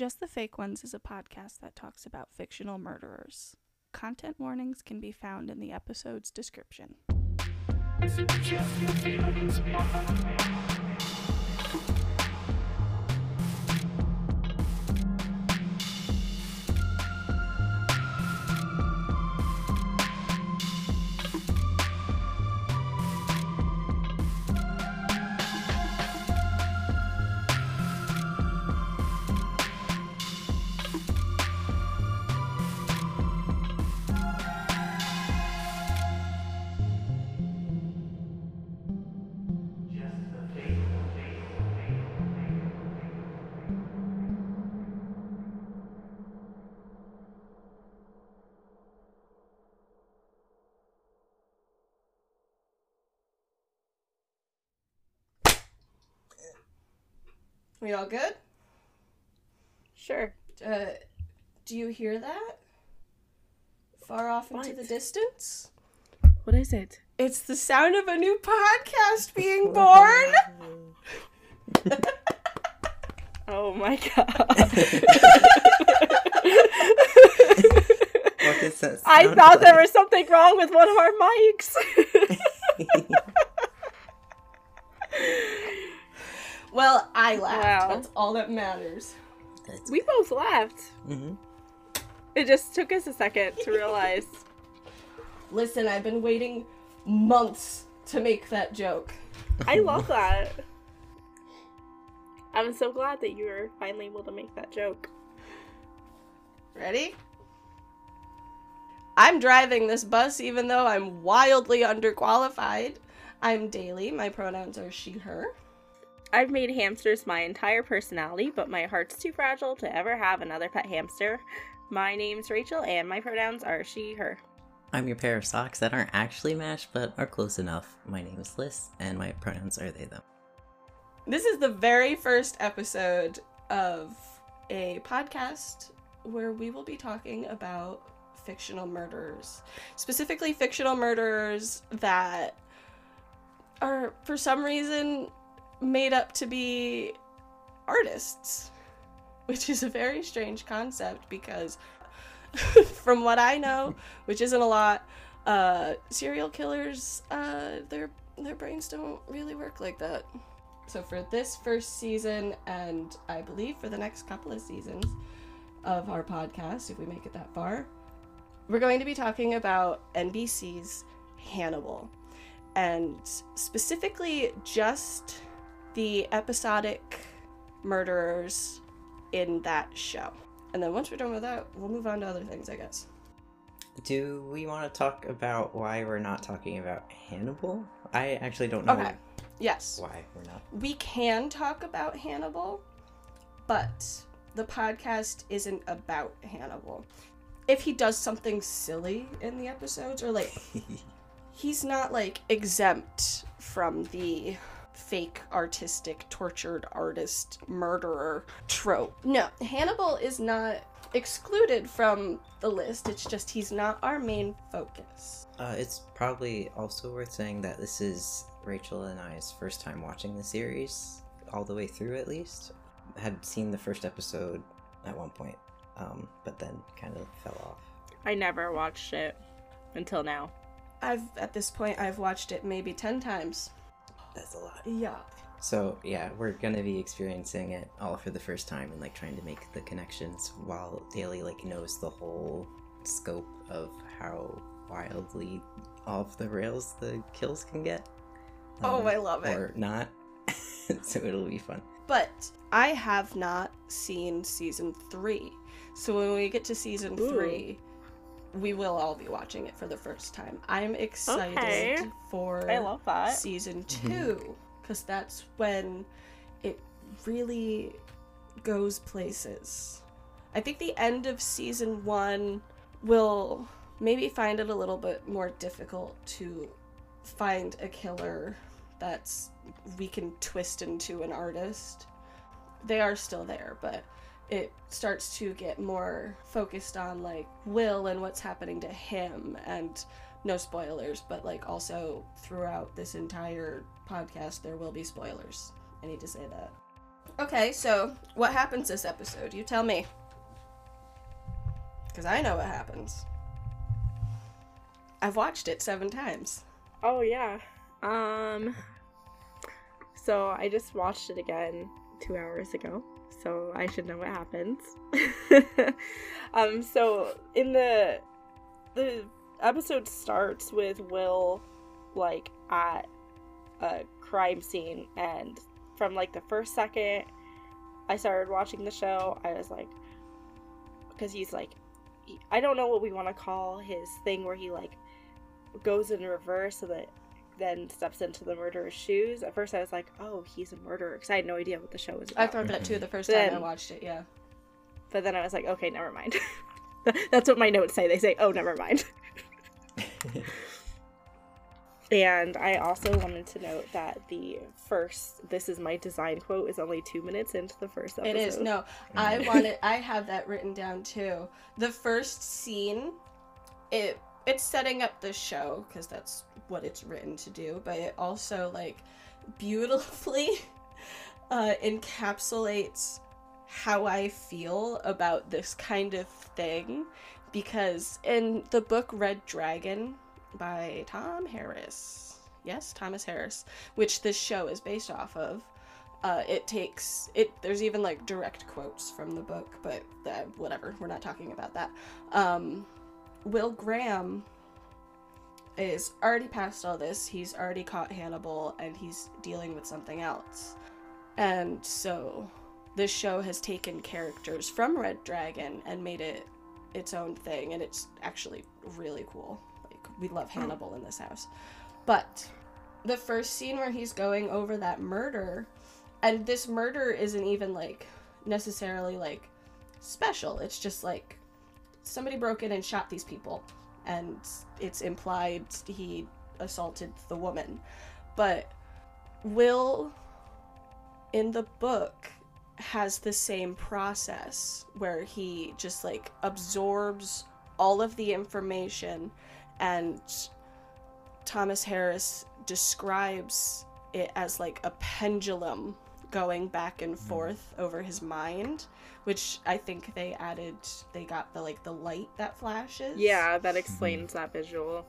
Just the Fake Ones is a podcast that talks about fictional murderers. Content warnings can be found in the episode's description. We all good? Sure. Uh, do you hear that? Far off into the distance? What is it? It's the sound of a new podcast being born. Oh my god. What is that? I sound thought there was something wrong with one of our mics. Well, I laughed. Wow. That's all that matters. That's- we both laughed. Mhm. It just took us a second to realize. Listen, I've been waiting months to make that joke. I love that. I'm so glad that you were finally able to make that joke. Ready? I'm driving this bus even though I'm wildly underqualified. I'm Daily. My pronouns are she, her. I've made hamsters my entire personality, but my heart's too fragile to ever have another pet hamster. My name's Rachel, and my pronouns are she, her. I'm your pair of socks that aren't actually matched but are close enough. My name is Liz, and my pronouns are they, them. This is the very first episode of a podcast where we will be talking about fictional murders, Specifically, fictional murders that are, for some reason, made up to be artists. Which is a very strange concept because, from what I know, which isn't a lot, uh, serial killers, uh, their their brains don't really work like that. So for this first season, and I believe for the next couple of seasons of our podcast, if we make it that far, we're going to be talking about NBC's Hannibal, and specifically just the episodic murderers in that show. And then once we're done with that, we'll move on to other things, I guess. Do we want to talk about why we're not talking about Hannibal? I actually don't know Okay. Yes. why we're not. we can talk about Hannibal, but the podcast isn't about Hannibal. If he does something silly in the episodes, or like he's not like exempt from the fake artistic tortured artist murderer trope. No, Hannibal is not excluded from the list. It's just he's not our main focus. Uh, it's probably also worth saying that this is Rachel and I's first time watching the series, all the way through at least. Had seen the first episode at one point, um, but then kind of fell off. I never watched it until now. I've at this point I've watched it maybe 10 times. That's a lot. Yeah. So yeah, we're gonna be experiencing it all for the first time and like trying to make the connections while Daly like knows the whole scope of how wildly off the rails the kills can get. Oh, um, I love it. Or not. so it'll be fun. But I have not seen season three. So when we get to season Ooh. three, we will all be watching it for the first time. I'm excited Okay. for I love that. season mm-hmm. two because that's when it really goes places. I think the end of season one will maybe find it a little bit more difficult to find a killer that's we can twist into an artist. They are still there, but it starts to get more focused on like Will and what's happening to him and no spoilers, but like also throughout this entire podcast there will be spoilers. I need to say that. Okay, so what happens this episode? You tell me. Because I know what happens. I've watched it seven times. Oh yeah. Um so I just watched it again 2 hours ago. So I should know what happens. um so in the the episode starts with Will like at a crime scene and from like the first second I started watching the show, I was like because he's like I don't know what we want to call his thing where he like goes in reverse so that then steps into the murderer's shoes. At first, I was like, "Oh, he's a murderer," because I had no idea what the show was About. I thought that too the first time I watched it, yeah. But then I was like, "Okay, never mind." That's what my notes say. They say, "Oh, never mind." and I also wanted to note that the first "This is my design" quote is only two minutes into the first episode. It is. No, I wanted I have that written down too. The first scene it it's setting up the show because that's what it's written to do, but it also like beautifully uh encapsulates how I feel about this kind of thing because in the book Red Dragon by Tom Harris. Yes, Thomas Harris, which this show is based off of uh, it takes it there's even like direct quotes from the book but uh, whatever we're not talking about that um, will graham is already past all this. He's already caught hannibal and he's dealing with something else. And so this show has taken characters from red dragon and made it its own thing and it's actually really cool. Like we love hannibal in this house. But the first scene where he's going over that murder and this murder isn't even like necessarily like special. It's just like somebody broke in and shot these people. And it's implied he assaulted the woman. But will in the book has the same process where he just like absorbs all of the information and Thomas Harris describes it as like a pendulum going back and mm. forth over his mind which i think they added they got the like the light that flashes. Yeah, that hmm. explains that visual.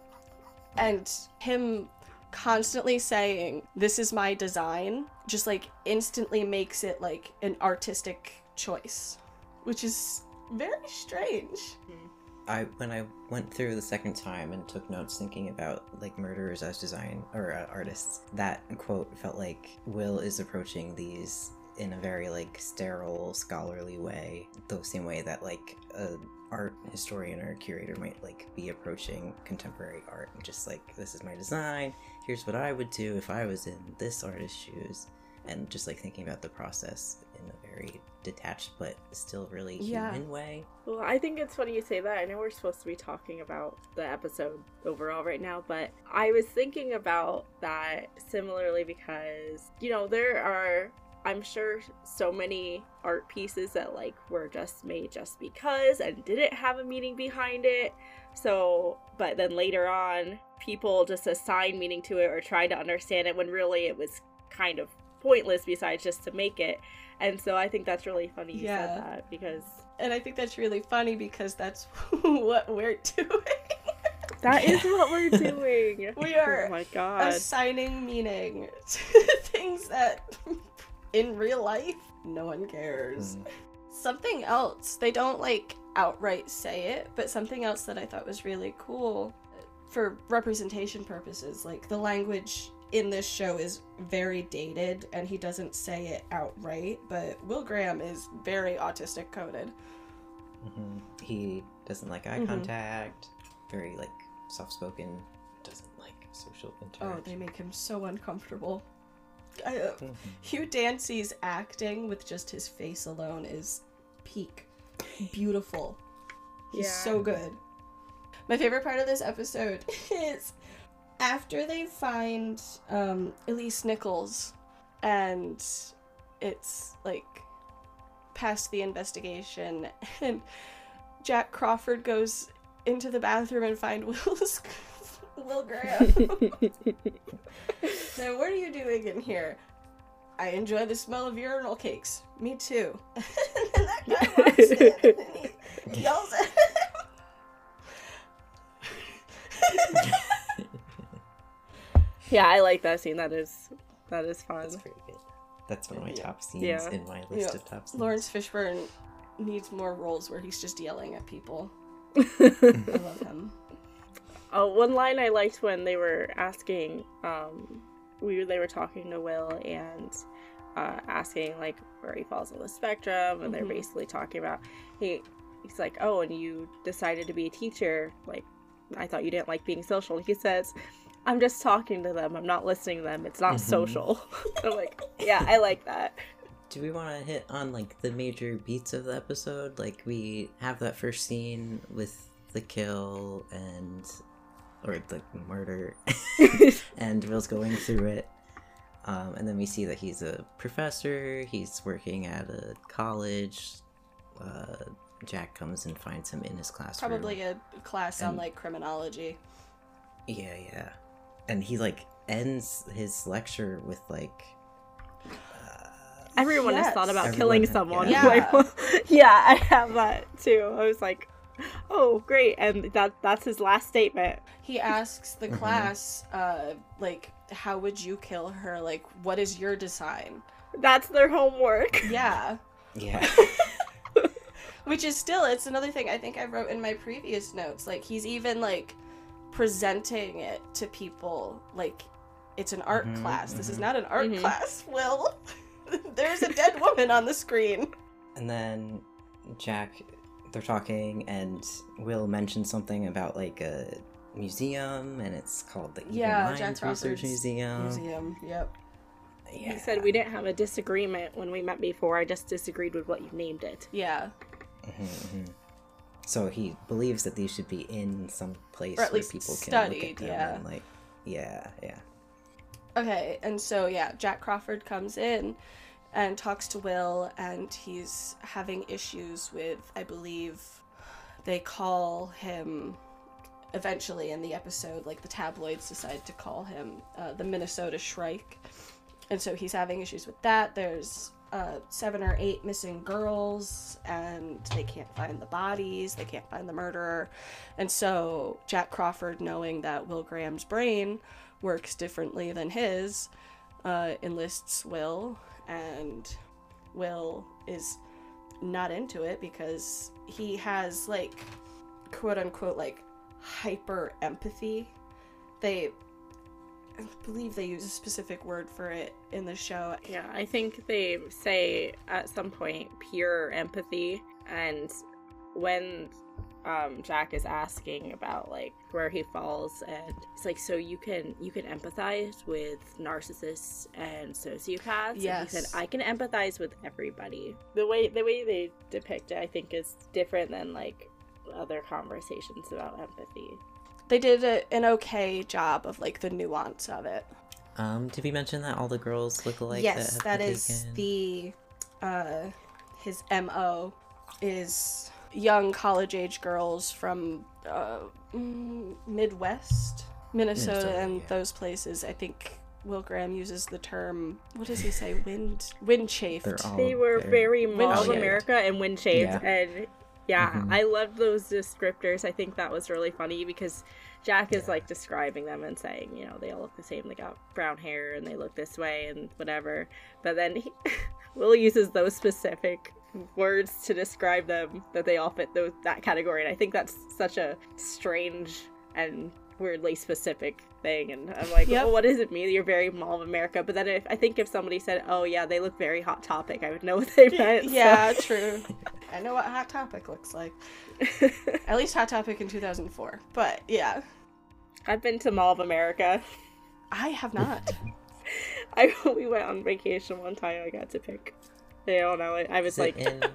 and him constantly saying this is my design just like instantly makes it like an artistic choice which is very strange hmm. I when I went through the second time and took notes thinking about like murderers as design or uh, artists, that quote felt like Will is approaching these in a very like sterile, scholarly way, the same way that like a art historian or curator might like be approaching contemporary art and just like this is my design, here's what I would do if I was in this artist's shoes, and just like thinking about the process in a very detached but still really Yeah. human way. Well, I think it's funny you say that. I know we're supposed to be talking about the episode overall right now, but I was thinking about that similarly because, you know, there are, I'm sure, so many art pieces that, like, were just made just because and didn't have a meaning behind it. So, but then later on, people just assign meaning to it or try to understand it when really it was kind of pointless besides just to make it. And so I think that's really funny you Yeah. said that because and i think that's really funny because that's what we're doing That is what we're doing. We are Oh my god. assigning meaning to things that in real life no one cares Mm. something else they don't like outright say it but something else that i thought was really cool for representation purposes like the language in this show is very dated and he doesn't say it outright but will graham is very autistic coded hmm He doesn't like eye Mhm. contact. Very like soft-spoken. Doesn't like social interaction. oh they make him so uncomfortable I, uh, Mhm. hugh dancy's acting with just his face alone is peak beautiful he's Yeah. so good my favorite part of this episode is after they find um, elise nichols and it's like past the investigation and jack crawford goes into the bathroom and find will's will graham so what are you doing in here I enjoy the smell of urinal cakes. Me too. and then that guy walks in and he yells at him. Yeah, I like that scene. That is that is fun. That's pretty good. That's one of my Yeah. top scenes Yeah. in my list Yeah. of top scenes. Laurence Fishburne needs more roles where he's just yelling at people. I love him. Oh, one line I liked when they were asking, um, we they were talking to Will and uh, asking like where he falls on the spectrum, and they're Mhm. basically talking about he he's like, oh, and you decided to be a teacher. Like, I thought you didn't like being social. He says, I'm just talking to them. I'm not listening to them. It's not Mhm. social. I'm like, yeah, I like that. Do we want to hit on like the major beats of the episode? Like we have that first scene with the kill and or the murder, and Will's going through it. Um, and then we see that he's a professor. He's working at a college. Uh, Jack comes and finds him in his classroom. Probably a class on like criminology. Yeah, yeah. And he like ends his lecture with like uh, Everyone has thought about Everyone killing has- someone. yeah. Like, yeah, I have that too. I was like, oh, great. And that that's his last statement. He asks the Mhm. class, uh, like, how would you kill her? Like, what is your design? That's their homework. Yeah. yeah. Which is still, it's another thing I think I wrote in my previous notes. Like, he's even, like, presenting it to people like it's an art Mhm, class. This is mhm. not an art Mhm. class, Will. There's a dead woman on the screen. And then Jack, they're talking, and Will mentions something about like a museum, and it's called the Evil Yeah, Minds Jack Research Crawford's Museum. Museum. Yep. Yeah. He said we didn't have a disagreement when we met before. I just disagreed with what you named it. Yeah. So he believes that these should be in some place where least people can look at them yeah. and like, yeah, yeah. Okay, and so yeah, Jack Crawford comes in and talks to Will, and he's having issues with, I believe, they call him eventually in the episode, like the tabloids decide to call him uh, the Minnesota Shrike. And so he's having issues with that. There's uh, seven or eight missing girls, and they can't find the bodies, they can't find the murderer. And so Jack Crawford, knowing that Will Graham's brain works differently than his, uh, enlists Will, and Will is not into it because he has like quote unquote like hyper empathy. They I believe they use a specific word for it in the show. Yeah, I think they say at some point pure empathy, and when um, Jack is asking about like where he falls, and it's like, so you can you can empathize with narcissists and sociopaths. And he said I can empathize with everybody. The way the way they depict it, I think, is different than like other conversations about empathy. They did a, an okay job of like the nuance of it. Um, did we mention that all the girls look alike? yes, have that been is taken? the uh his mo is young college age girls from uh mm, midwest minnesota, Minnesota, and yeah. those places i think will graham uses the term what does he say wind wind chafed They're all They were very Mall of. America and wind chafed, Yeah. and yeah, Mhm. I loved those descriptors. I think that was really funny because Jack is Yeah. like describing them and saying, you know, they all look the same. They got brown hair and they look this way and whatever. But then he, Will uses those specific words to describe them that they all fit those that category, and I think that's such a strange and weirdly specific thing and i'm like Yep. well, what does it mean you're very mall of america? But then if i think if somebody said oh yeah they look very hot topic i would know what they meant so- yeah true. I know what hot topic looks like. At least hot topic in 2004 but yeah. I've been to mall of america. I have not. I we went on vacation one time i got to pick. They don't know i, I was Is it like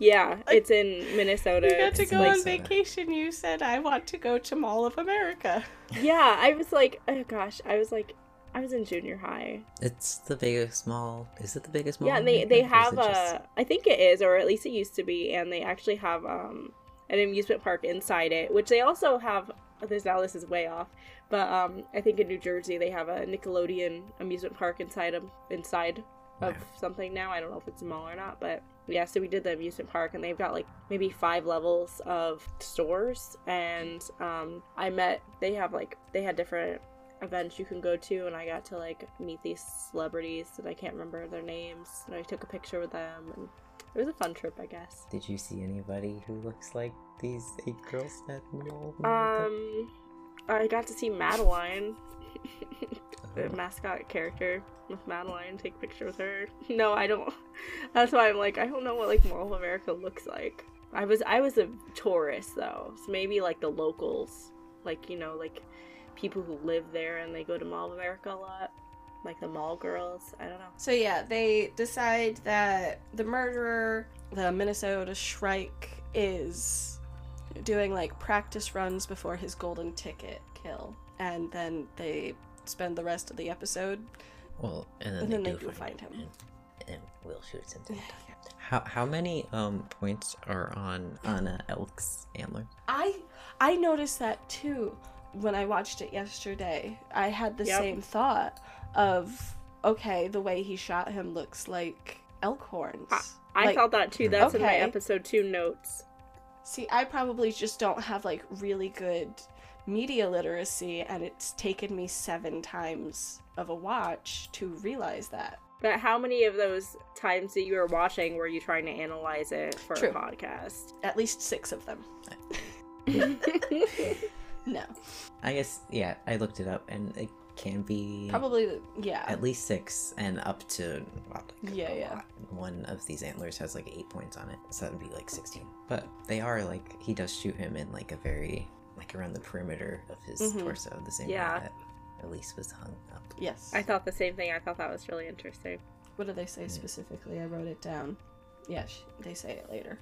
in yeah it's in minnesota you got to go like- on vacation you said i want to go to mall of america yeah i was like oh gosh i was like i was in junior high It's the biggest mall. Is it the biggest mall? yeah and they they America, or is have it just- a i think it is or at least it used to be and they actually have um an amusement park inside it which they also have this now this is way off but um i think in new jersey they have a nickelodeon amusement park inside of inside of Wow. something now. I don't know if it's a mall or not, but yeah. So we did the amusement park, and they've got like maybe five levels of stores, and um, I met. They have like they had different events you can go to, and I got to like meet these celebrities that I can't remember their names, and I took a picture with them, and it was a fun trip, I guess. Did you see anybody who looks like these eight girls at the mall? Um, I got to see Madeline, the Oh. mascot character with Madeline. Take a picture with her. No, I don't. That's why I'm like, I don't know what like Mall of America looks like. I was I was a tourist though, so maybe like the locals, like you know, like people who live there and they go to Mall of America a lot, like the mall girls. I don't know. So yeah, they decide that the murderer, the Minnesota Shrike, is doing like practice runs before his golden ticket kill, and then they spend the rest of the episode. Well, and then, And they, then they do do find him. And, and Will shoot him. to death. How how many um points are on on uh, Elk's antler? I I noticed that too when I watched it yesterday. I had the Yep. same thought of okay, the way he shot him looks like elk horns. I Like- thought that too. That's in my episode two notes. See, I probably just don't have like really good media literacy, and it's taken me seven times of a watch to realize that. But how many of those times that you were watching were you trying to analyze it for True. a podcast? At least six of them. No, I guess yeah. I looked it up, and it can be probably yeah. at least six and up to well, like, Yeah, yeah. lot. One of these antlers has like eight points on it, so that would be like sixteen. But they are like he does shoot him in like a very like around the perimeter of his Mhm. torso, the same Yeah. way that Elise was hung up. Yes. I thought the same thing. I thought that was really interesting. What do they say specifically? I wrote it down. Yeah, sh they say it later.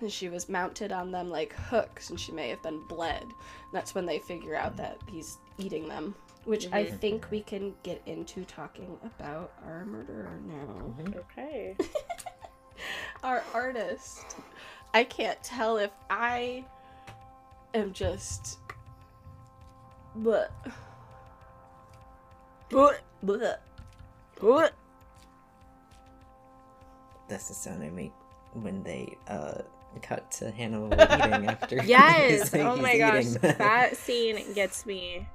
And she was mounted on them like hooks, and she may have been bled. That's when they figure out that he's eating them. Which I Mhm. think we can get into talking about our murderer now. Okay. Our artist. I can't tell if I am just. But. But But. but That's the sound I make when they uh cut to Hannibal eating after. yes. he's- oh he's my gosh, eating. that scene gets me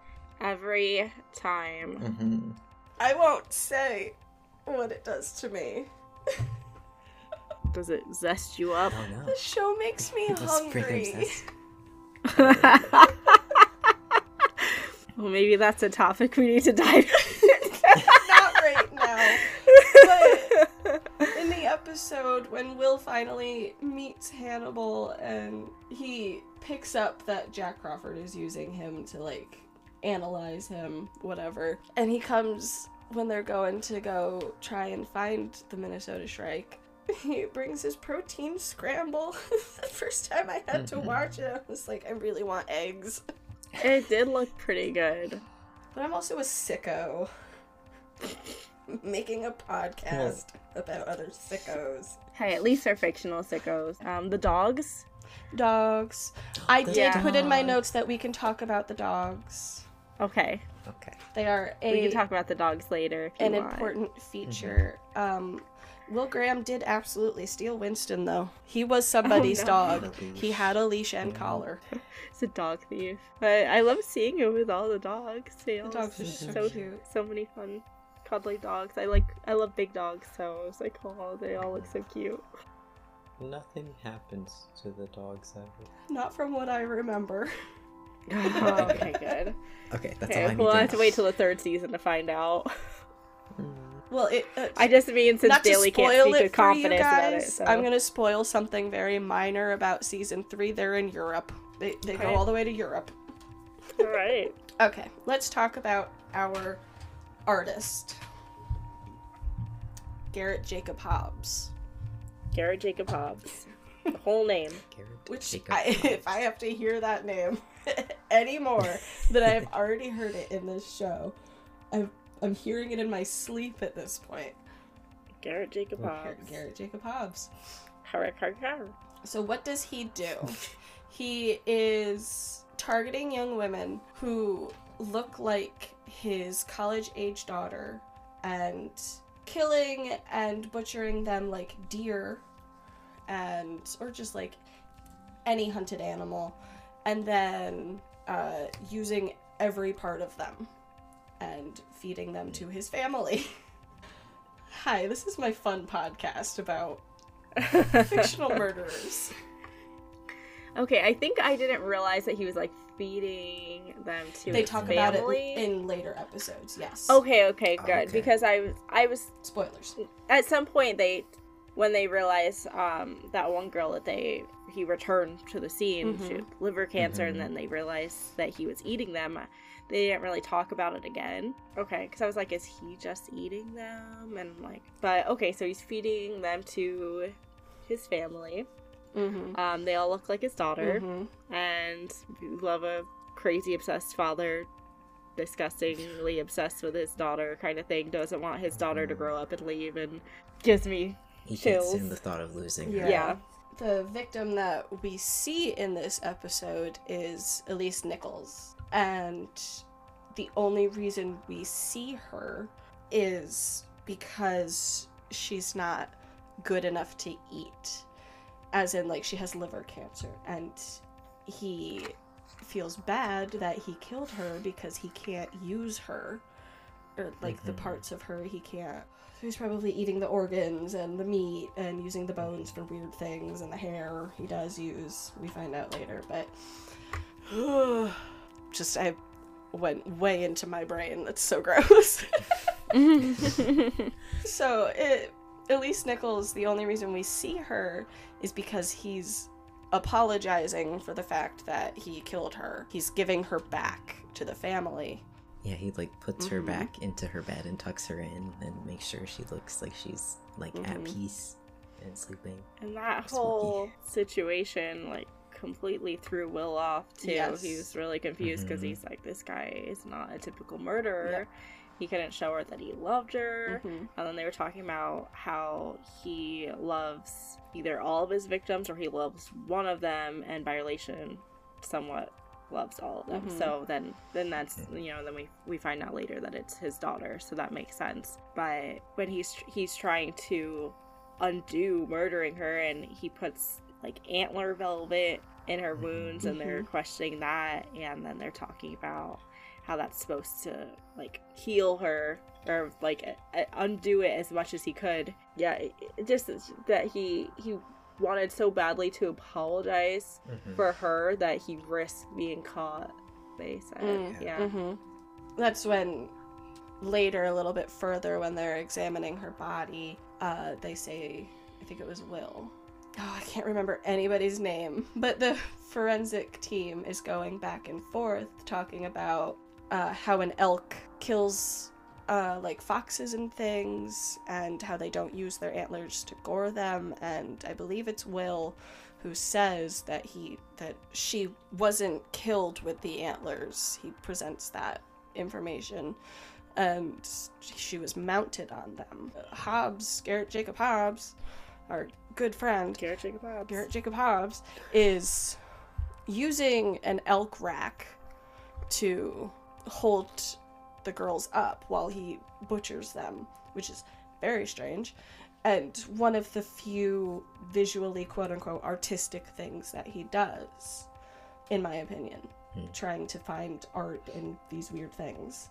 every time. Mhm. I won't say what it does to me. Does it zest you up? Oh. The show makes me The sprinkler hungry. well, maybe that's a topic we need to dive. Into. Not right now. But in the episode when Will finally meets Hannibal and he picks up that Jack Crawford is using him to like analyze him, whatever. And he comes when they're going to go try and find the Minnesota Shrike. He brings his protein scramble. the first time I had to Mhm. watch it, I was like, I really want eggs. it did look pretty good. But I'm also a sicko. Making a podcast about other sickos. Hey, at least they're fictional sickos. Um, the dogs. Dogs. I The did Yeah. put in my notes that we can talk about the dogs. Okay, Okay. They are a we can talk about the dogs later. if you an want. important feature. Um, Will Graham did absolutely steal Winston, though. He was oh, somebody's no. dog. Had a leash. He had a leash and collar. It's a dog thief. But I love seeing him with all the dogs. They The dogs are so so so cute. so many fun, cuddly dogs. I like I love big dogs, so I was like, oh, they all look so cute. Nothing happens to the dogs ever. Not from what I remember. Oh, okay, good. Okay, that's all I need we'll to have to wait till the third season to find out. Hmm. Well, it. Uh, I just mean since Daily can't spoil speak it with for you confidence about it. So. I'm gonna spoil something very minor about season three. They're in Europe. They they go Okay. all the way to Europe. All right. Okay, let's talk about our artist, Garret Jacob Hobbs. Garret Jacob Hobbs. The whole name. Garret Which, Jacob I, if I have to hear that name anymore than I have already heard it in this show, I've, I'm hearing it in my sleep at this point. Garret Jacob Okay. Hobbs. Garret Jacob Hobbs. So what does he do? he is targeting young women who look like his college age daughter and killing and butchering them like deer and or just like any hunted animal and then uh, using every part of them and feeding them to his family. Hi, this is my fun podcast about fictional murderers. Okay, I think I didn't realize that he was like feeding them to They his talk family. about it in later episodes, yes. Okay, okay, good. Okay. Because I was, I was Spoilers. at some point they, when they realized um, that one girl that they he returned to the scene, she Mhm. had liver cancer, Mhm. and then they realized that he was eating them. They didn't really talk about it again. Okay, because I was like, is he just eating them? And like, but okay, so he's feeding them to his family. Mm-hmm. Um, they all look like his daughter. Mm-hmm. and we love a crazy obsessed father disgustingly obsessed with his daughter kind of thing doesn't want his daughter to grow up and leave and gives me He can't stand the thought of losing her. Yeah. Yeah. The victim that we see in this episode is Elise Nichols. And the only reason we see her is because she's not good enough to eat. As in, like, she has liver cancer. And he feels bad that he killed her because he can't use her. Or, like, the Mhm. parts of her he can't. So he's probably eating the organs and the meat and using the bones for weird things and the hair he does use. We find out later, but just I went way into my brain. That's so gross. so it Elise Nichols, the only reason we see her is because he's apologizing for the fact that he killed her. He's giving her back to the family. Yeah, he like puts her Mhm. back into her bed and tucks her in and makes sure she looks like she's like at Mhm. peace and sleeping. and that Spooky. whole situation like completely threw will off too Yes. he was really confused because Mhm. he's like this guy is not a typical murderer he couldn't show her that he loved her Mhm. And then they were talking about how he loves either all of his victims or he loves one of them, and by relation, somewhat loves all of them. Mhm. So then, then that's you know, then we we find out later that it's his daughter, so that makes sense. But when he's he's trying to undo murdering her, and he puts like antler velvet in her wounds, and they're questioning that, and then they're talking about how that's supposed to like heal her or like uh, undo it as much as he could. Yeah, it, it just that he he wanted so badly to apologize for her that he risked being caught. They said, Mm, yeah. hmm That's when later, a little bit further, when they're examining her body, uh, they say, I think it was Will. Oh, I can't remember anybody's name, but the forensic team is going back and forth talking about uh, how an elk kills uh, like foxes and things, and how they don't use their antlers to gore them. And I believe it's Will who says that he that she wasn't killed with the antlers. He presents that information, and she was mounted on them. Hobbs, Garret Jacob Hobbs, our good friend, Garret Jacob Hobbs. Garret Jacob Hobbs is using an elk rack to hold the girls up while he butchers them, which is very strange. And one of the few visually, quote unquote, artistic things that he does, in my opinion, Hmm. trying to find art in these weird things.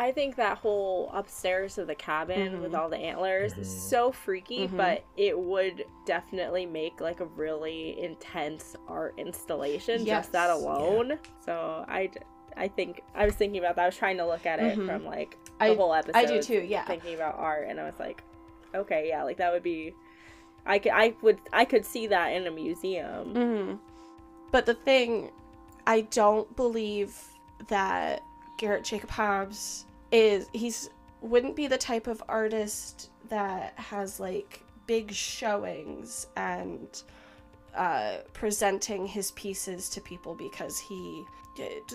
I think that whole upstairs of the cabin Mhm. with all the antlers is Mhm. so freaky, Mhm. but it would definitely make like a really intense art installation just that Yes. alone. So I, I think I was thinking about that. I was trying to look at it Mhm. from like the I- whole episode. I do too, yeah. Thinking about art, and I was like, okay, yeah, like that would be. I could, I would, I could see that in a museum. hmm But the thing, I don't believe that Garret Jacob Hobbs is he's wouldn't be the type of artist that has like big showings and uh, presenting his pieces to people because he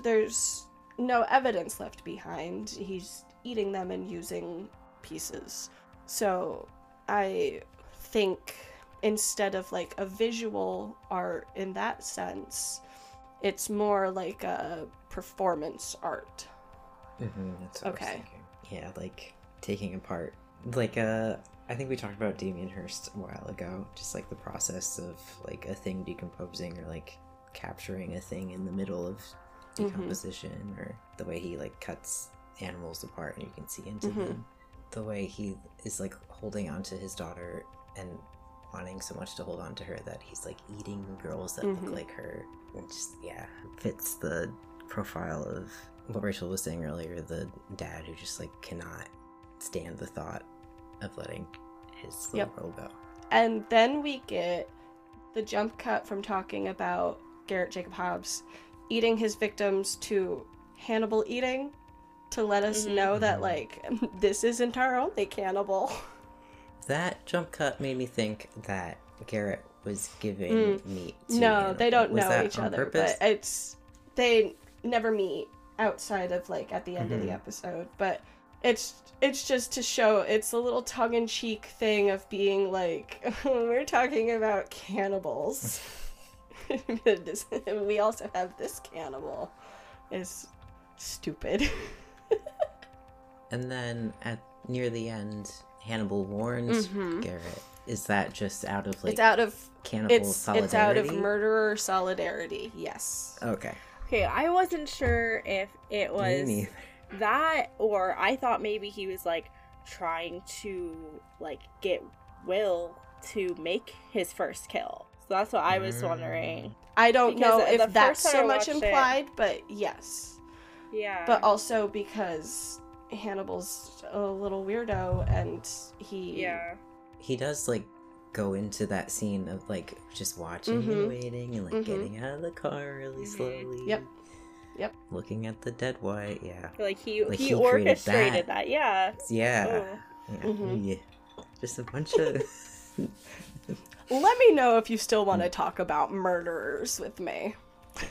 there's no evidence left behind. He's eating them and using pieces. So I think instead of like a visual art in that sense, it's more like a performance art. Mm-hmm, that's what I was Okay. Yeah, like taking apart like uh I think we talked about Damien Hirst a while ago, just like the process of like a thing decomposing or like capturing a thing in the middle of Mhm. decomposition or the way he like cuts animals apart and you can see into Mhm. them. The way he is like holding on to his daughter and wanting so much to hold on to her that he's like eating girls that Mhm. look like her. And just yeah, fits the profile of what Rachel was saying earlier, the dad who just like cannot stand the thought of letting his little Yep. girl go. And then we get the jump cut from talking about Garret Jacob Hobbs eating his victims to Hannibal eating to let us Mhm. know that Mhm. like this isn't our only cannibal. That jump cut made me think that Garret was giving Mm. meat. To No, they don't Was know that each on other, purpose? but it's they never meet outside of like at the end of the Mhm. episode. But it's it's just to show it's a little tongue in cheek thing of being like we're talking about cannibals. We also have this cannibal is stupid. And then at near the end, Hannibal warns Mhm. Garret. Is that just out of like it's out of cannibal it's solidarity? it's out of murderer solidarity. Yes. Okay. Okay, I wasn't sure if it was that or I thought maybe he was like trying to like get Will to make his first kill. So that's what I was Mm. wondering. I don't Because know if that's so much watched it- implied, but yes. Yeah. But also because Hannibal's a little weirdo and he yeah. He does like go into that scene of like just watching Mhm. and waiting and like Mhm. getting out of the car really Mhm. slowly. Yep. Yep. Looking at the dead white. Yeah. Like he Like, he, he orchestrated that. that. Yeah. Yeah. Oh. Yeah. Mhm. yeah. Just a bunch of. Let me know if you still want to talk about murderers with me.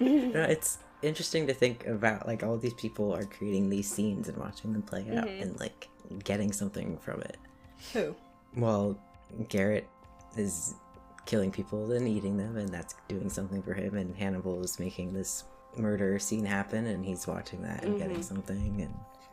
No, it's interesting to think about like all these people are creating these scenes and watching them play out Mhm. and like getting something from it. Who? Well, Garret is killing people and eating them, and that's doing something for him. And Hannibal is making this murder scene happen, and he's watching that and getting Mhm. something.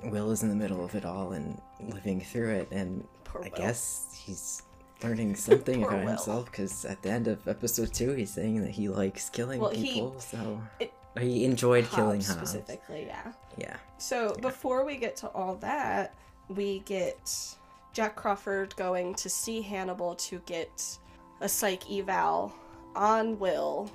And Will is in the middle of it all and living through it. And Poor I Will. guess he's learning something about Will. himself because at the end of episode two, he's saying that he likes killing Well, he- people. so it- he enjoyed killing Hobbs Hobbs. specifically, yeah. Yeah. So before we get to all that, we get Jack Crawford going to see Hannibal to get a psych eval on Will,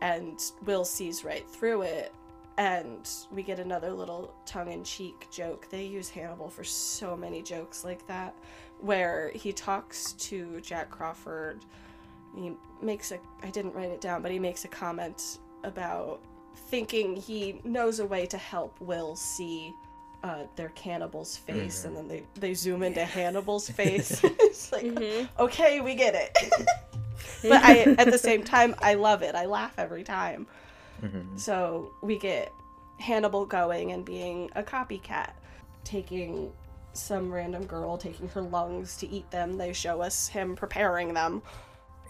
and Will sees right through it. And we get another little tongue in cheek joke. They use Hannibal for so many jokes like that, where he talks to Jack Crawford. He makes a, I didn't write it down, but he makes a comment about thinking he knows a way to help Will see uh, their cannibal's face, and then they, they zoom into Hannibal's face. it's like, Mhm. okay, we get it. but I, at the same time, I love it. I laugh every time. Mhm. So we get Hannibal going and being a copycat, taking some random girl, taking her lungs to eat them. They show us him preparing them.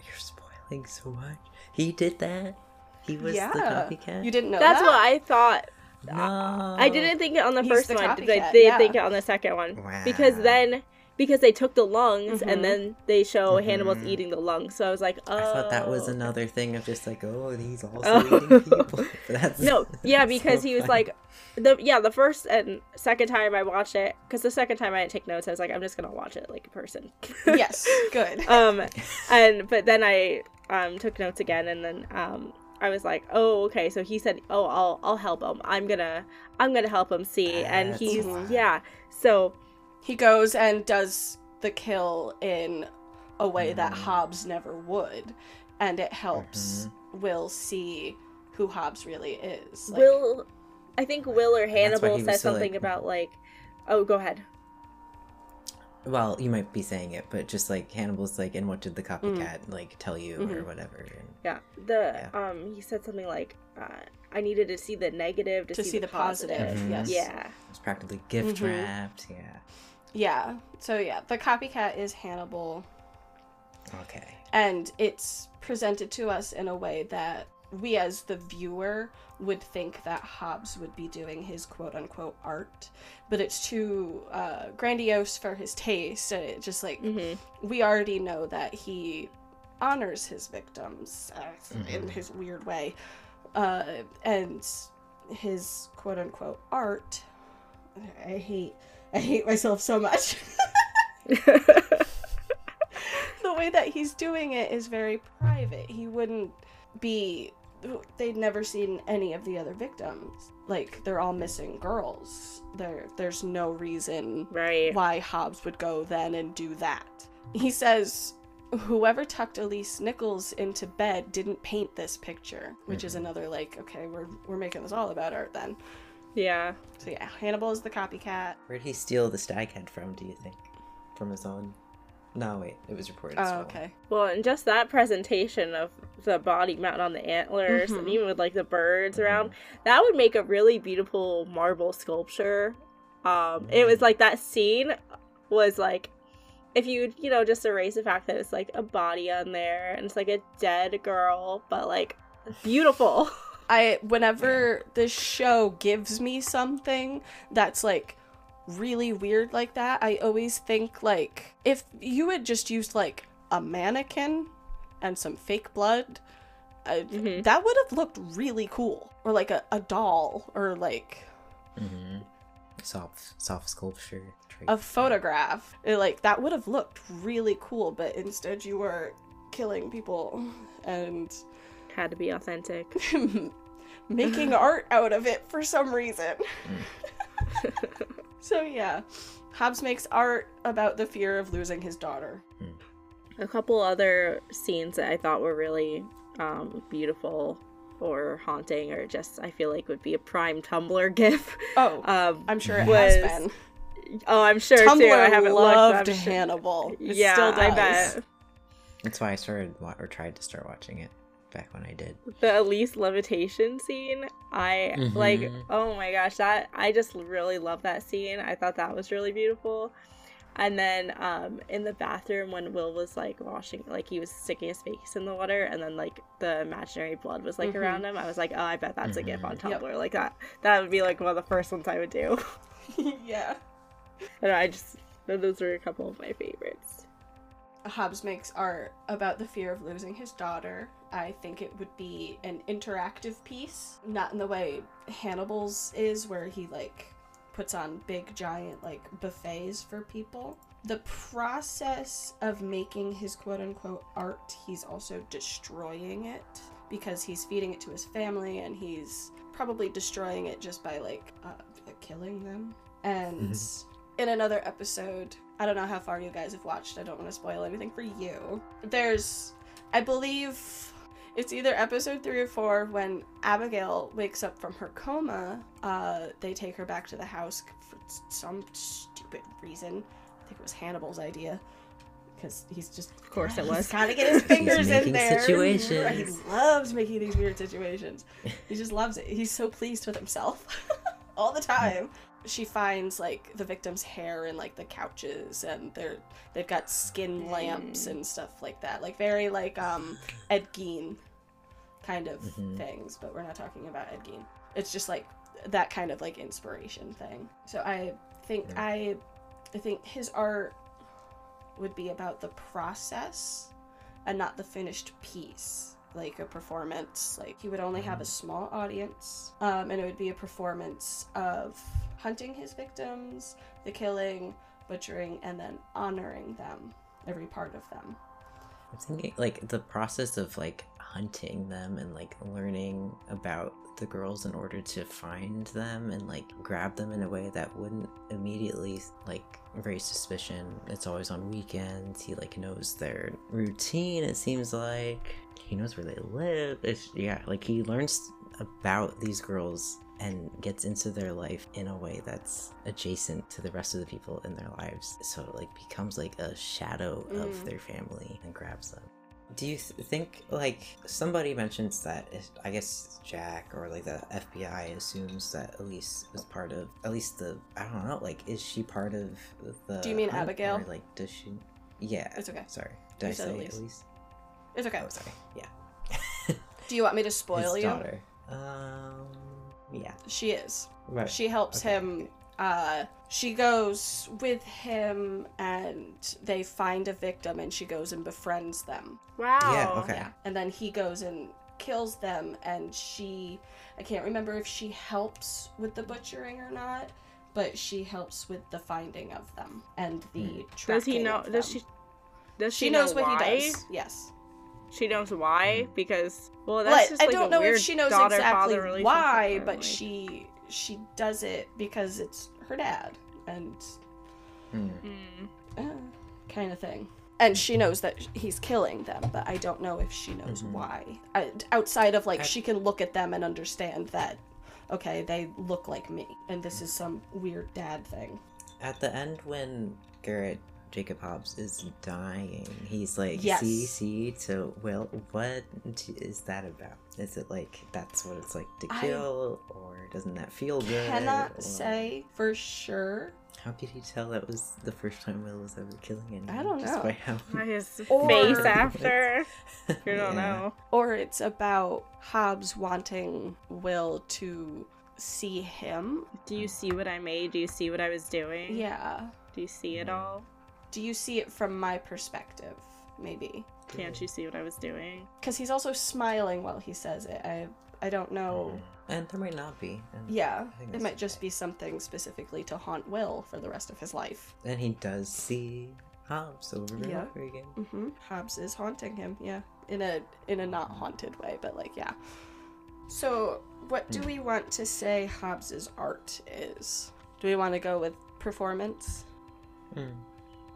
You're spoiling so much. He did that. He was yeah, the copycat. you didn't know that. That's that? what I thought. No. I didn't think it on the He's first the one. copycat, They, they yeah. think it on the second one Wow. because then because they took the lungs Mhm. and then they show Mhm. Hannibal's eating the lungs. So I was like, oh. I thought that was another thing of just like, oh, he's also Oh. eating people. That's No, yeah, because so he was funny. like, the yeah, the first and second time I watched it, because the second time I didn't take notes, I was like, I'm just gonna watch it like a person. yes, good. um, and but then I um took notes again, and then um I was like, oh okay, so he said, oh I'll I'll help him. I'm gonna I'm gonna help him see, and he's why. yeah. So he goes and does the kill in a way that Mhm. Hobbs never would, and it helps Mm-hmm. Will see who Hobbs really is. Like, Will, I think Will or Hannibal he was said so, something like- about like, oh go ahead. Well, you might be saying it, but just like Hannibal's like, and what did the Mm. copycat like tell you or Mhm. whatever? And Yeah, the Yeah. um he said something like, uh, I needed to see the negative to, to see the positive. Mhm. Yes. Yeah. it's practically gift Mhm. wrapped. Yeah. Yeah. So yeah, the copycat is Hannibal, Okay. and it's presented to us in a way that we as the viewer would think that Hobbs would be doing his quote unquote art, but it's too uh, grandiose for his taste. And it just like hmm we already know that he honors his victims uh, in Mhm. his weird way, uh, and his quote unquote art. I hate I hate myself so much. the way that he's doing it is very private. He wouldn't be. They'd never seen any of the other victims. Like they're all missing girls. There, there's no reason right. why Hobbs would go then and do that. He says, whoever tucked Elise Nichols into bed didn't paint this picture, which is Mhm. another like, okay, we're we're making this all about art then. Yeah. So yeah, Hannibal is the copycat. Where'd he steal the stag head from? Do you think? From his own? No, wait. It was reported. Oh, stolen. okay. Well, and just that presentation of the body mounted on the antlers and Mhm. even with like the birds Mhm. around, that would make a really beautiful marble sculpture. Um, it was Mm. like that scene was like if you you know just erase the fact that it's like a body on there and it's like a dead girl, but like beautiful. I whenever this show gives me something that's like really weird like that, I always think like if you had just used like a mannequin and some fake blood, uh, Mhm. that would have looked really cool. Or like a, a doll or like Mm-hmm. Soft, soft sculpture. a photograph. It, like that would have looked really cool, but instead you were killing people and Had to be authentic. making art out of it for some reason. so yeah, Hobbs makes art about the fear of losing his daughter. a couple other scenes that I thought were really um, beautiful or haunting, or just I feel like would be a prime Tumblr gif. Oh, Um, I'm sure it was- has been. oh, I'm sure Tumblr too. I haven't loved looked. but I'm sure- Hannibal. It Yeah, still does. I bet That's why I started wa- or tried to start watching it back when I did. the Elise levitation scene. I like. Mhm. Oh my gosh, that I just really love that scene. I thought that was really beautiful. And then um, in the bathroom when Will was like washing, like he was sticking his face in the water, and then like the imaginary blood was like Mhm. around him. I was like, oh, I bet that's a gif on Mhm. Yep. Tumblr. Like that, that would be like one of the first ones I would do. yeah. and I just those were a couple of my favorites. Hobbs makes art about the fear of losing his daughter. I think it would be an interactive piece, not in the way Hannibal's is, where he like puts on big giant like buffets for people. The process of making his quote unquote art, he's also destroying it because he's feeding it to his family and he's probably destroying it just by like uh, killing them. And in another episode, I don't know how far you guys have watched. I don't want to spoil anything for you. There's, I believe, it's either episode three or four when Abigail wakes up from her coma. Uh, they take her back to the house for some stupid reason. I think it was Hannibal's idea because he's just, of course it was. gotta get his fingers in there. situations. He loves making these weird situations. He just loves it. He's so pleased with himself all the time. She finds like the victim's hair in like the couches and they're they've got skin lamps Mm. and stuff like that. Like very like um Ed Gein kind of Mhm. things, but we're not talking about Ed Gein. It's just like that kind of like inspiration thing. So I think Yeah. I I think his art would be about the process and not the finished piece like a performance like he would only have a small audience um, and it would be a performance of hunting his victims the killing butchering and then honoring them every part of them I'm thinking like the process of like hunting them and like learning about the girls in order to find them and like grab them in a way that wouldn't immediately like raise suspicion. It's always on weekends. He like knows their routine. It seems like he knows where they live. It's yeah, like he learns about these girls and gets into their life in a way that's adjacent to the rest of the people in their lives. So it like becomes like a shadow of Mm. their family and grabs them. Do you th- think like somebody mentions that if, I guess Jack or like the FBI assumes that Elise is part of at least the I don't know like is she part of the Do you mean Abigail? or, like does she Yeah. It's okay. Sorry. Did You I say Elise. Elise? it's okay Oh, sorry. Yeah. do Do you want me to spoil his you? daughter. Um, yeah. She is. Right. She helps Okay, him. Uh, she goes with him, and they find a victim, and she goes and befriends them. Wow. Yeah, okay. Yeah, and then he goes and kills them, and she. I can't remember if she helps with the butchering or not, but she helps with the finding of them and the Hmm. Does he know? Does she? Does she, She knows know what why? he does. Yes. She knows why because well, But that's just I don't a know weird if she knows daughter-father exactly why, but like- she she does it because it's her dad and Hmm. Mm. uh, kind of thing. And she knows that he's killing them, but I don't know if she knows Mhm. why. I, outside of like, I- she can look at them and understand that, okay, they look like me, and this is some weird dad thing. At the end, when Garret Jacob Hobbs is dying, he's like, Yes. "See, see." So, well, what is that about? Is it like that's what it's like to I kill, or doesn't that feel good? I cannot or- say for sure. How could he tell that was the first time Will was ever killing anyone? I don't Just know. by how By His Or- face after. You don't know. Or it's about Hobbs wanting Will to see him. Do you see what I made? Do you see what I was doing? Yeah. Do you see it all? Do you see it from my perspective? Maybe. Can't you see what I was doing? Because he's also smiling while he says it. I I don't know. And there might not be. And, Yeah, it that's might just be something specifically to haunt Will for the rest of his life. And he does see Hobbs over and Yeah. over again. hmm Hobbs is haunting him. Yeah, in a in a not haunted way, but like yeah. So, what do we want to say Hobbs's art is? Do we want to go with performance? Mm.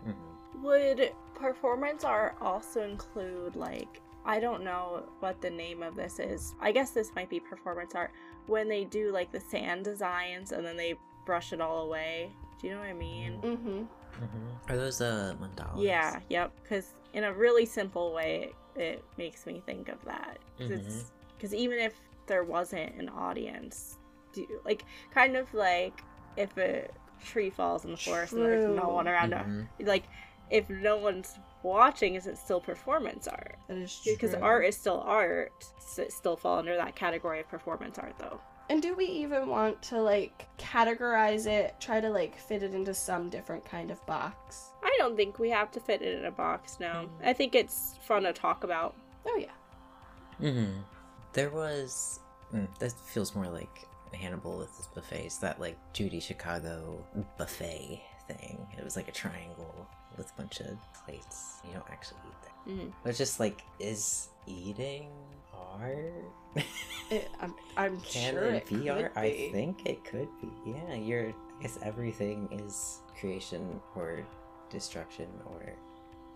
Mhm. Would performance art also include like I don't know what the name of this is. I guess this might be performance art when they do like the sand designs and then they brush it all away. Do you know what I mean? Mm-hmm. Mhm. Are those uh mandalas? Yeah, yep. Because in a really simple way, it makes me think of that. Because even if there wasn't an audience, do, like kind of like if a tree falls in the forest and there's no one around, to- Mhm. like if no one's watching, is it still performance art? That is true. Because art is still art. So it still fall under that category of performance art, though. And do we even want to like categorize it, try to like fit it into some different kind of box? I don't think we have to fit it in a box. No, I think it's fun to talk about. Oh yeah. Mm-hmm. There was. Mm, that feels more like Hannibal with his buffets. That like Judy Chicago buffet thing. It was like a triangle with a bunch of plates. You don't actually eat that. Mhm. But it's just like, is eating art? It, I'm, I'm Can sure it it be art? could I think it could be. Yeah, you're. I guess everything is creation or destruction, or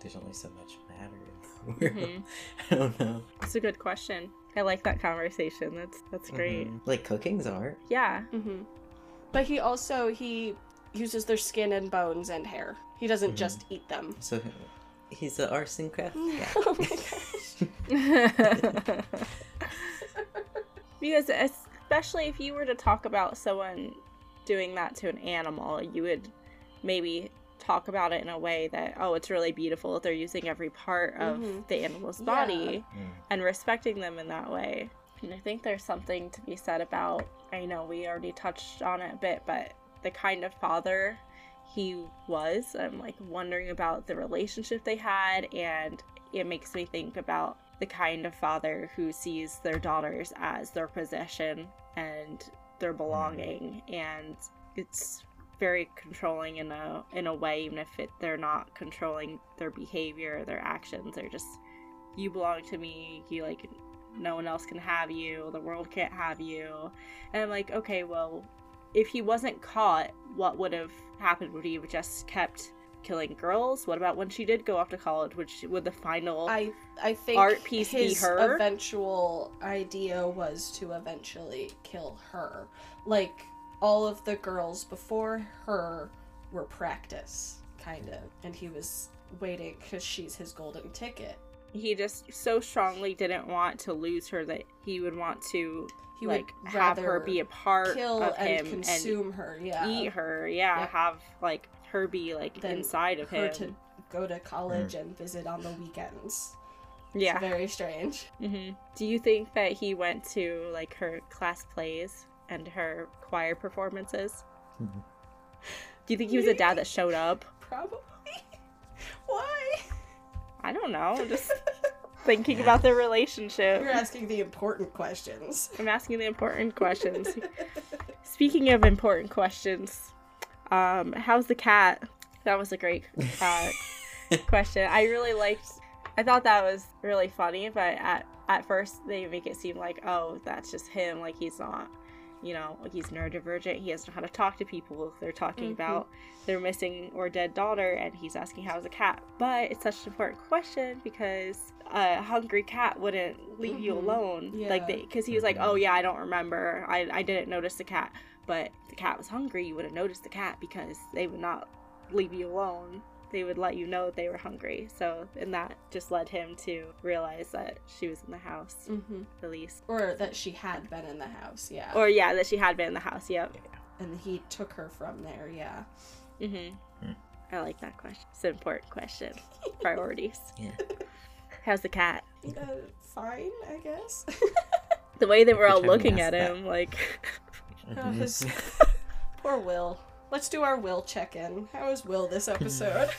there's only so much matter in the world. Mhm. I don't know. It's a good question. I like that conversation. That's that's great. Mhm. Like cooking's art. Yeah. hmm But he also he uses their skin and bones and hair. He doesn't Mhm. just eat them. So he's an arts and craft guy. oh my gosh. because especially if you were to talk about someone doing that to an animal, you would maybe talk about it in a way that oh, it's really beautiful that they're using every part of Mhm. the animal's body Mm. and respecting them in that way. And I think there's something to be said about I know we already touched on it a bit, but the kind of father he was. I'm like wondering about the relationship they had, and it makes me think about the kind of father who sees their daughters as their possession and their belonging, and it's very controlling in a in a way, even if it, they're not controlling their behavior, their actions. They're just you belong to me. You like no one else can have you. The world can't have you. And I'm like, okay, well, if he wasn't caught, what would have happened? Would he have just kept killing girls? What about when she did go off to college? Which would the final? I I think Art piece be her? eventual idea was to eventually kill her. Like all of the girls before her were practice, kind of, and he was waiting because she's his golden ticket. he just so strongly didn't want to lose her that he would want to He like would have her rather be a part kill of and him consume her. Yeah, eat her. Yeah, Yep. have like her be like Than inside of her him. to go to college and visit on the weekends. Yeah. It's very strange. hmm Do you think that he went to like her class plays and her choir performances? Mhm. Do you think he was a dad that showed up? Probably. Why? I don't know. Just thinking about their relationship. You're asking the important questions. I'm asking the important questions. Speaking of important questions, um, how's the cat? That was a great uh, question. I really liked. I thought that was really funny, but at at first they make it seem like, oh, that's just him. Like he's not, you know, like he's neurodivergent. He doesn't know how to talk to people. They're talking Mhm. about their missing or dead daughter, and he's asking how's the cat. But it's such an important question because a hungry cat wouldn't leave you Mhm. alone. Like Yeah. they, because he was like, oh yeah, I don't remember. I I didn't notice the cat. But if the cat was hungry, you would have noticed the cat because they would not leave you alone. They would let you know they were hungry. So, and that just led him to realize that she was in the house, hmm at least. Or that she had been in the house, yeah. Or, yeah, that she had been in the house. Yep. and he took her from there, yeah. hmm Hmm. I like that question. It's an important question. Priorities. Yeah. How's the cat? Uh, fine, I guess. The way they were all Which I haven't looking asked at that. him, like, Oh, his- Poor Will. Let's do our Will check in. How is Will this episode?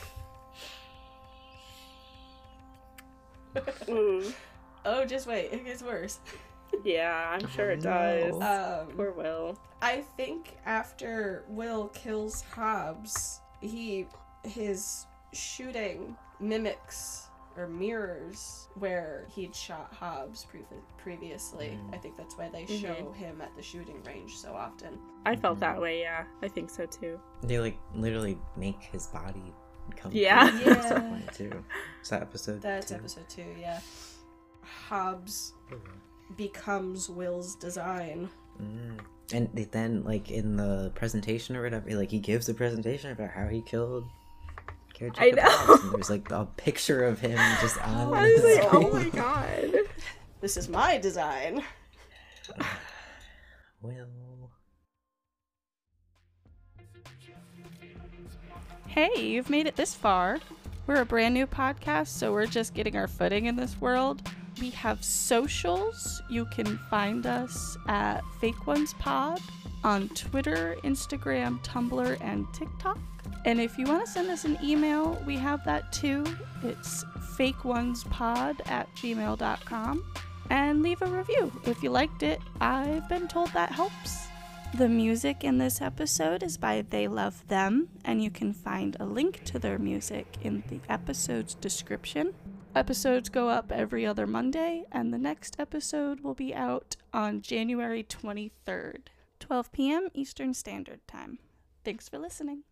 mm, oh, just wait, it gets worse. yeah, I'm sure it Oh, does. no. Um, Poor Will. I think after Will kills Hobbs, he his shooting mimics or mirrors where he'd shot Hobbs pre- previously. Mm. I think that's why they Mhm. show him at the shooting range so often. I felt Mhm. that way, yeah. I think so too. They like literally make his body come. Yeah. Yeah. at too. Is that episode? That's two? episode two, yeah. Hobbs becomes Will's design. Mm. And then, like in the presentation or whatever, like he gives a presentation about how he killed. Garret I know. Hobbs, and there's like a picture of him just on. I was the like, oh my god. This is my design. Well, Hey, you've made it this far. We're a brand new podcast, so we're just getting our footing in this world. We have socials. You can find us at Fake Ones Pod on Twitter, Instagram, Tumblr, and TikTok. And if you want to send us an email, we have that too. It's fakeonespod at gmail.com. And leave a review if you liked it. I've been told that helps. The music in this episode is by They Love Them, and you can find a link to their music in the episode's description. Episodes go up every other Monday, and the next episode will be out on January 23rd, 12 p.m. Eastern Standard Time. Thanks for listening.